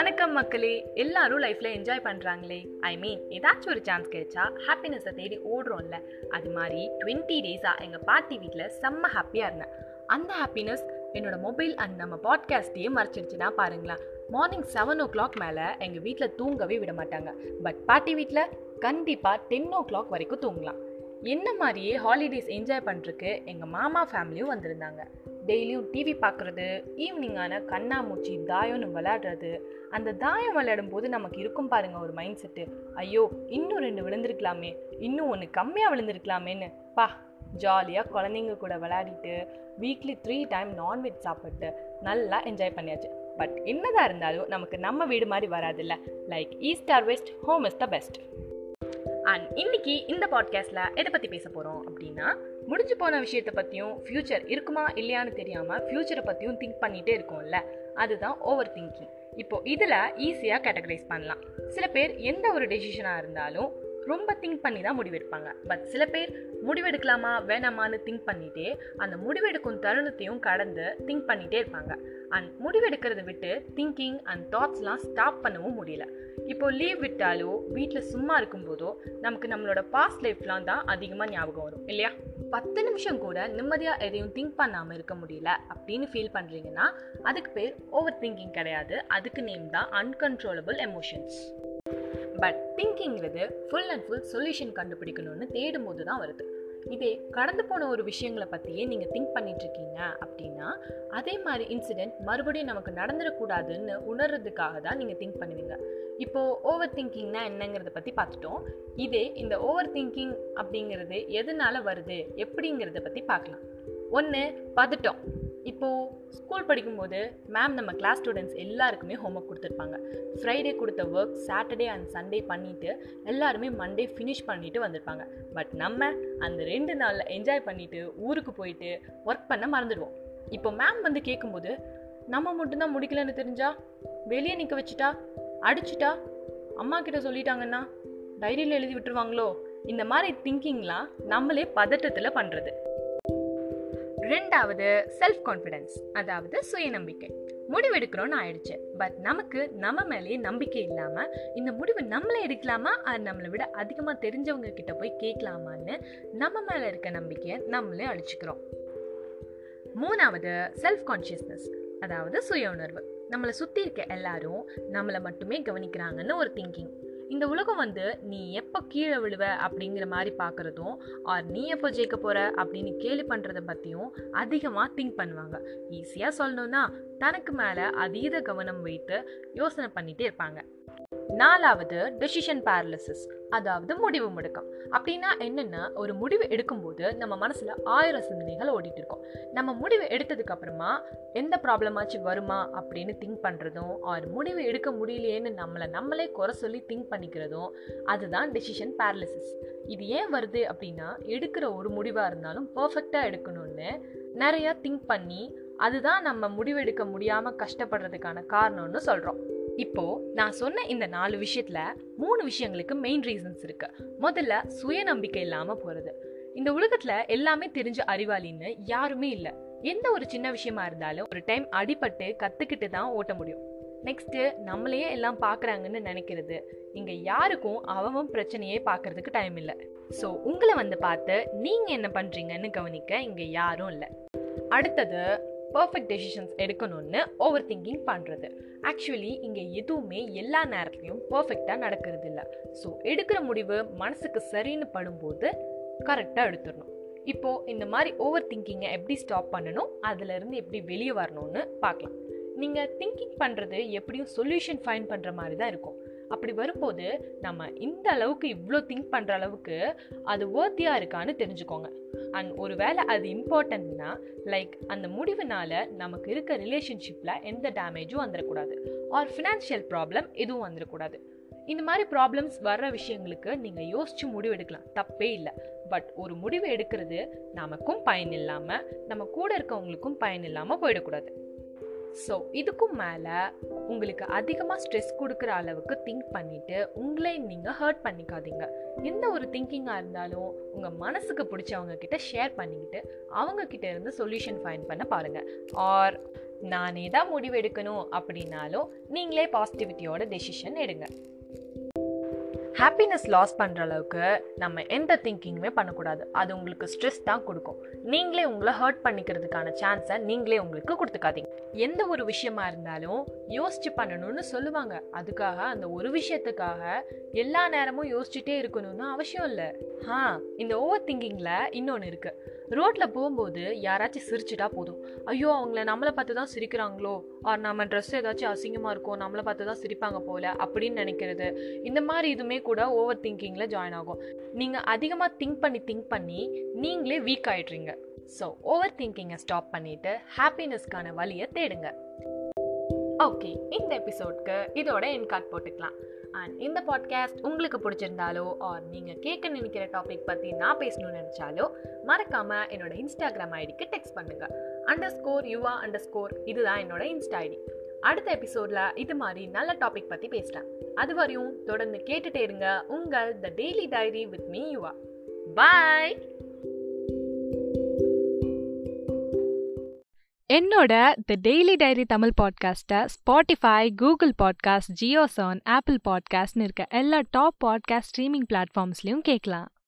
வணக்கம் மக்களே எல்லாரும் லைஃப்ல என்ஜாய் பண்றாங்களே. ஐ மீன் ஏதாச்சும் ஒரு சான்ஸ் கிடைச்சா ஹாப்பினஸை தேடி ஓடுறோம்ல. அது மாதிரி டுவெண்ட்டி டேஸா எங்க பாட்டி வீட்டில் செம்ம ஹாப்பியா இருந்தேன். அந்த ஹாப்பினஸ் என்னோட மொபைல் அண்ட் நம்ம பாட்காஸ்டையே மறைச்சிடுச்சுன்னா பாருங்களேன். மார்னிங் செவன் ஓ கிளாக் மேலே எங்கள் வீட்டில் தூங்கவே விட மாட்டாங்க. பட் பாட்டி வீட்டில் கண்டிப்பாக டென் ஓ கிளாக் வரைக்கும் தூங்கலாம். என்ன மாதிரியே ஹாலிடேஸ் என்ஜாய் பண்ணுறதுக்கு எங்கள் மாமா ஃபேமிலியும் வந்திருந்தாங்க. டெய்லியும் டிவி பார்க்குறது ஈவினிங்கான கண்ணாமூச்சி தாயம்னு விளையாடுறது அந்த தாயம் விளையாடும் போது நமக்கு இருக்கும் பாருங்க ஒரு மைண்ட் செட்டு ஐயோ இன்னும் ரெண்டு விழுந்திருக்கலாமே இன்னும் ஒன்று கம்மியாக விழுந்திருக்கலாமேன்னு. பா ஜாலியாக குழந்தைங்க கூட விளையாடிட்டு வீக்லி த்ரீ டைம் நான்வெஜ் சாப்பிட்டு நல்லா என்ஜாய் பண்ணியாச்சு. பட் என்னதான் இருந்தாலும் நமக்கு நம்ம வீடு மாதிரி வராதுல்ல. Like east or west home is the best and இன்னைக்கு இந்த பாட்காஸ்டில் எதை பற்றி பேச போகிறோம் அப்படின்னா முடிஞ்சு போன விஷயத்தை பற்றியும் ஃப்யூச்சர் இருக்குமா இல்லையான்னு தெரியாமல் ஃப்யூச்சரை பற்றியும் திங்க் பண்ணிகிட்டே இருக்கோம்ல. அதுதான் ஓவர் திங்கிங் இப்போ இதில் ஈஸியாக கேட்டகரைஸ் பண்ணலாம். சில பேர் எந்த ஒரு டெசிஷனாக இருந்தாலும் ரொம்ப திங்க் பண்ணி தான் முடிவெடுப்பாங்க பட் சில பேர் முடிவெடுக்கலாமா வேணாமான்னு திங்க் பண்ணிட்டே அந்த முடிவெடுக்கும் தருணத்தையும் கடந்து திங்க் பண்ணிகிட்டே இருப்பாங்க. அண்ட் முடிவெடுக்கிறத விட்டு திங்கிங் அண்ட் தாட்ஸ்லாம் ஸ்டாப் பண்ணவும் முடியல. இப்போ லீவ் விட்டாலோ வீட்டில் சும்மா இருக்கும்போதோ நமக்கு நம்மளோட பாஸ்ட் லைஃப்லாம் தான் அதிகமாக ஞாபகம் வரும் இல்லையா? பத்து நிமிஷம் கூட நிம்மதியாக எதையும் திங்க் பண்ணாமல் இருக்க முடியல அப்படின்னு ஃபீல் பண்ணுறீங்கன்னா அதுக்கு பேர் ஓவர் திங்கிங் கிடையாது. அதுக்கு நேம் தான் அன்கன்ட்ரோலபிள் எமோஷன்ஸ் பட் திங்கிங்கிறது ஃபுல் அண்ட் ஃபுல் சொல்யூஷன் கண்டுபிடிக்கணும்னு தேடும் போது தான் வருது. இதே கடந்து போன ஒரு விஷயங்களை பற்றியே நீங்கள் திங்க் பண்ணிட்டுருக்கீங்க அப்படின்னா அதே மாதிரி இன்சிடெண்ட் மறுபடியும் நமக்கு நடந்துடக்கூடாதுன்னு உணர்றதுக்காக தான் நீங்கள் திங்க் பண்ணுவீங்க. இப்போது ஓவர் திங்கிங்னா என்னங்கிறத பற்றி பார்த்துட்டோம். இதே இந்த ஓவர் திங்கிங் அப்படிங்கிறது எதனால வருது? எப்படிங்கிறத பற்றி பார்க்கலாம். ஒன்று பதட்டம். இப்போது ஸ்கூல் படிக்கும்போது மேம் நம்ம கிளாஸ் ஸ்டூடெண்ட்ஸ் எல்லாருக்குமே ஹோம் ஒர்க் கொடுத்துருப்பாங்க. ஃப்ரைடே கொடுத்த ஒர்க் சாட்டர்டே அண்ட் சண்டே பண்ணிவிட்டு எல்லாருமே மண்டே ஃபினிஷ் பண்ணிவிட்டு வந்திருப்பாங்க. பட் நம்ம அந்த ரெண்டு நாளில் என்ஜாய் பண்ணிவிட்டு ஊருக்கு போயிட்டு ஒர்க் பண்ண மறந்துடுவோம். இப்போ மேம் வந்து கேட்கும்போது நம்ம மட்டும்தான் முடிக்கலன்னு தெரிஞ்சா வெளியே நிற்க வச்சுட்டா அடிச்சிட்டா அம்மா கிட்ட சொல்லிட்டாங்கன்னா டைரியில் எழுதி விட்டுருவாங்களோ? இந்த மாதிரி திங்கிங்லாம் நம்மளே பதட்டத்தில் பண்ணுறது ரெண்டாவது செல்ஃப் கான்ஃபிடென்ஸ் அதாவது சுயநம்பிக்கை. முடிவெடுக்கிறோன்னு ஆயிடுச்சு. பட் நமக்கு நம்ம மேலேயே நம்பிக்கை இல்லாமல் இந்த முடிவு நம்மளே எடுக்கலாமா? அது நம்மளை விட அதிகமாக தெரிஞ்சவங்க கிட்ட போய் கேட்கலாமான்னு நம்ம மேலே இருக்க நம்பிக்கையை நம்மளே அழிச்சுக்கிறோம். மூணாவது செல்ஃப் கான்ஷியஸ்னஸ் அதாவது சுய உணர்வு. நம்மளை சுற்றி இருக்க எல்லாரும் நம்மளை மட்டுமே கவனிக்கிறாங்கன்னு ஒரு திங்கிங் இந்த உலகம் வந்து நீ எப்போ கீழே விழுவ அப்படிங்கிற மாதிரி பார்க்குறதும் ஆர் நீ எப்போ ஜெயிக்க போகிற அப்படின்னு கேள்வி பண்ணுறதை பற்றியும் அதிகமாக திங்க் பண்ணுவாங்க. ஈஸியாக சொல்லணும்னா தனக்கு மேலே அதீத கவனம் வைத்து யோசனை பண்ணிகிட்டே இருப்பாங்க. நாலாவது டெசிஷன் பேரலிசிஸ் அதாவது முடிவு முடுக்கம். அப்படின்னா என்னென்னா ஒரு முடிவு எடுக்கும்போது நம்ம மனசில் ஆயிரம் சிந்தனைகள் ஓடிட்டு இருக்கோம். நம்ம முடிவு எடுத்ததுக்கு அப்புறமா எந்த ப்ராப்ளமாச்சும் வருமா அப்படின்னு திங்க் பண்ணுறதும் ஆர் முடிவு எடுக்க முடியலையேன்னு நம்மளை நம்மளே குறை சொல்லி திங்க் பண்ணிக்கிறதும் அதுதான் டெசிஷன் பேரலிசிஸ் இது ஏன் வருது அப்படின்னா எடுக்கிற ஒரு முடிவாக இருந்தாலும் பர்ஃபெக்டாக எடுக்கணும்னு நிறையா திங்க் பண்ணி அதுதான் நம்ம முடிவெடுக்க முடியாமல் கஷ்டப்படுறதுக்கான காரணம்னு சொல்கிறோம் இப்போ நான் சொன்ன இந்த நாலு விஷயத்துல மூணு விஷயங்களுக்கு மெயின் ரீசன்ஸ் இருக்கு. முதல்ல சுயநம்பிக்கை இல்லாம போறது. இந்த உலகத்துல எல்லாமே தெரிஞ்ச அறிவாளின்னு யாருமே இல்லை. எந்த ஒரு சின்ன விஷயமா இருந்தாலும் ஒரு டைம் அடிபட்டு கத்துக்கிட்டு தான் ஓட்ட முடியும். நெக்ஸ்ட் நம்மளையே எல்லாம் பார்க்குறாங்கன்னு நினைக்கிறது. இங்க யாருக்கும் அவவும் பிரச்சனையே பார்க்கறதுக்கு டைம் இல்லை. ஸோ உங்களை வந்து பார்த்து நீங்க என்ன பண்றீங்கன்னு கவனிக்க இங்க யாரும் இல்லை. அடுத்தது பர்ஃபெக்ட் டெசிஷன்ஸ் எடுக்கணும்னு ஓவர் திங்கிங் பண்ணுறது ஆக்சுவலி இங்கே எதுவுமே எல்லா நேரத்துலையும் பர்ஃபெக்டாக நடக்கிறது இல்லை. ஸோ எடுக்கிற முடிவு மனசுக்கு சரின்னு படும்போது கரெக்டாக எடுத்துடணும். இப்போது இந்த மாதிரி ஓவர் திங்கிங்கை எப்படி ஸ்டாப் பண்ணணும்? அதுலேருந்து எப்படி வெளியே வரணும்னு பார்க்கலாம். நீங்கள் திங்கிங் பண்ணுறது எப்படியும் சொல்யூஷன் ஃபைன் பண்ணுற மாதிரி தான் இருக்கும். அப்படி வரும்போது நம்ம இந்த அளவுக்கு இவ்வளோ திங்க் பண்ணுற அளவுக்கு அது ஓர்த்தியாக இருக்கான்னு தெரிஞ்சுக்கோங்க. அண்ட் ஒரு வேளை அது இம்பார்ட்டன்ட்னா லைக் அந்த முடிவுனால நமக்கு இருக்க ரிலேஷன்ஷிப்பில் எந்த டேமேஜும் வந்துடக்கூடாது ஆர் ஃபினான்ஷியல் ப்ராப்ளம் எதுவும் வந்துடக்கூடாது இந்த மாதிரி ப்ராப்ளம்ஸ் வர்ற விஷயங்களுக்கு நீங்கள் யோசிச்சு முடிவு எடுக்கலாம். தப்பே இல்லை. பட் ஒரு முடிவு எடுக்கிறது நமக்கும் பயன் இல்லாமல் நம்ம கூட இருக்கவங்களுக்கும் பயன் இல்லாமல் போயிடக்கூடாது. ஸோ இதுக்கும் மேலே உங்களுக்கு அதிகமாக ஸ்ட்ரெஸ் கொடுக்குற அளவுக்கு திங்க் பண்ணிவிட்டு உங்களே நீங்கள் ஹர்ட் பண்ணிக்காதீங்க. எந்த ஒரு திங்கிங்காக இருந்தாலும் உங்கள் மனசுக்கு பிடிச்சவங்க கிட்ட ஷேர் பண்ணிக்கிட்டு அவங்கக்கிட்ட இருந்து சொல்யூஷன் ஃபைன் பண்ண பாருங்கள் ஆர் நானே தான் முடிவு எடுக்கணும் அப்படின்னாலும் நீங்களே பாசிட்டிவிட்டியோட டெசிஷன் எடுங்க. ஹாப்பினஸ் லாஸ் பண்ணுற அளவுக்கு நம்ம எந்த திங்கிங்குமே பண்ணக்கூடாது. அது உங்களுக்கு ஸ்ட்ரெஸ் தான் கொடுக்கும். நீங்களே உங்களை ஹர்ட் பண்ணிக்கிறதுக்கான சான்ஸை நீங்களே உங்களுக்கு கொடுத்துக்காதீங்க. எந்த ஒரு விஷயமா இருந்தாலும் யோசிச்சு பண்ணணும்னு சொல்லுவாங்க. அதுக்காக அந்த ஒரு விஷயத்துக்காக எல்லா நேரமும் யோசிச்சுட்டே இருக்கணும்னு அவசியம் இல்லை. ஆ இந்த ஓவர் திங்கிங்கில் இன்னொன்று இருக்குது ரோட்டில் போகும்போது யாராச்சும் சிரிச்சிட்டா போதும். ஐயோ அவங்கள நம்மளை பார்த்து தான் சிரிக்கிறாங்களோ? ஆர் நம்ம ட்ரெஸ் ஏதாச்சும் அசிங்கமாக இருக்கும் நம்மளை பார்த்து தான் சிரிப்பாங்க போல? அப்படின்னு நினைக்கிறது. இந்த மாதிரி இதுவுமே கூட ஓவர் திங்கிங்கில் ஜாயின் ஆகும். நீங்கள் அதிகமாக திங்க் பண்ணி திங்க் பண்ணி நீங்களே வீக் ஆகிடுறீங்க ஸோ ஓவர் திங்கிங்கை ஸ்டாப் பண்ணிவிட்டு ஹாப்பினஸ்க்கான வழியை தேடுங்க. ஓகே இந்த எபிசோட்க்கு இதோட என் கார்ட் போட்டுக்கலாம். அண்ட் இந்த பாட்காஸ்ட் உங்களுக்கு பிடிச்சிருந்தாலோ ஆர் நீங்கள் கேட்க நினைக்கிற டாபிக் பற்றி நான் பேசணும்னு நினச்சாலோ மறக்காமல் என்னோட இன்ஸ்டாகிராம் ஐடிக்கு டெக்ஸ்ட் பண்ணுங்கள் underscore Yuva underscore இதுதான் என்னோட இன்ஸ்டா ஐடி அடுத்த எபிசோடில் இது மாதிரி நல்ல டாபிக் பற்றி பேசுகிறேன் அது வரையும் தொடர்ந்து கேட்டுட்டே இருங்க. உங்கள் the daily diary with me Yuva boy என்னோட த டெய்லி டைரி தமிழ் பாட்காஸ்ட்டை Spotify Google podcast JioSaavn Apple பாட்காஸ்ட்னு இருக்க எல்லா டாப் பாட்காஸ்ட் ஸ்ட்ரீமிங் பிளாட்ஃபார்ம்ஸ்லையும் கேட்கலாம்.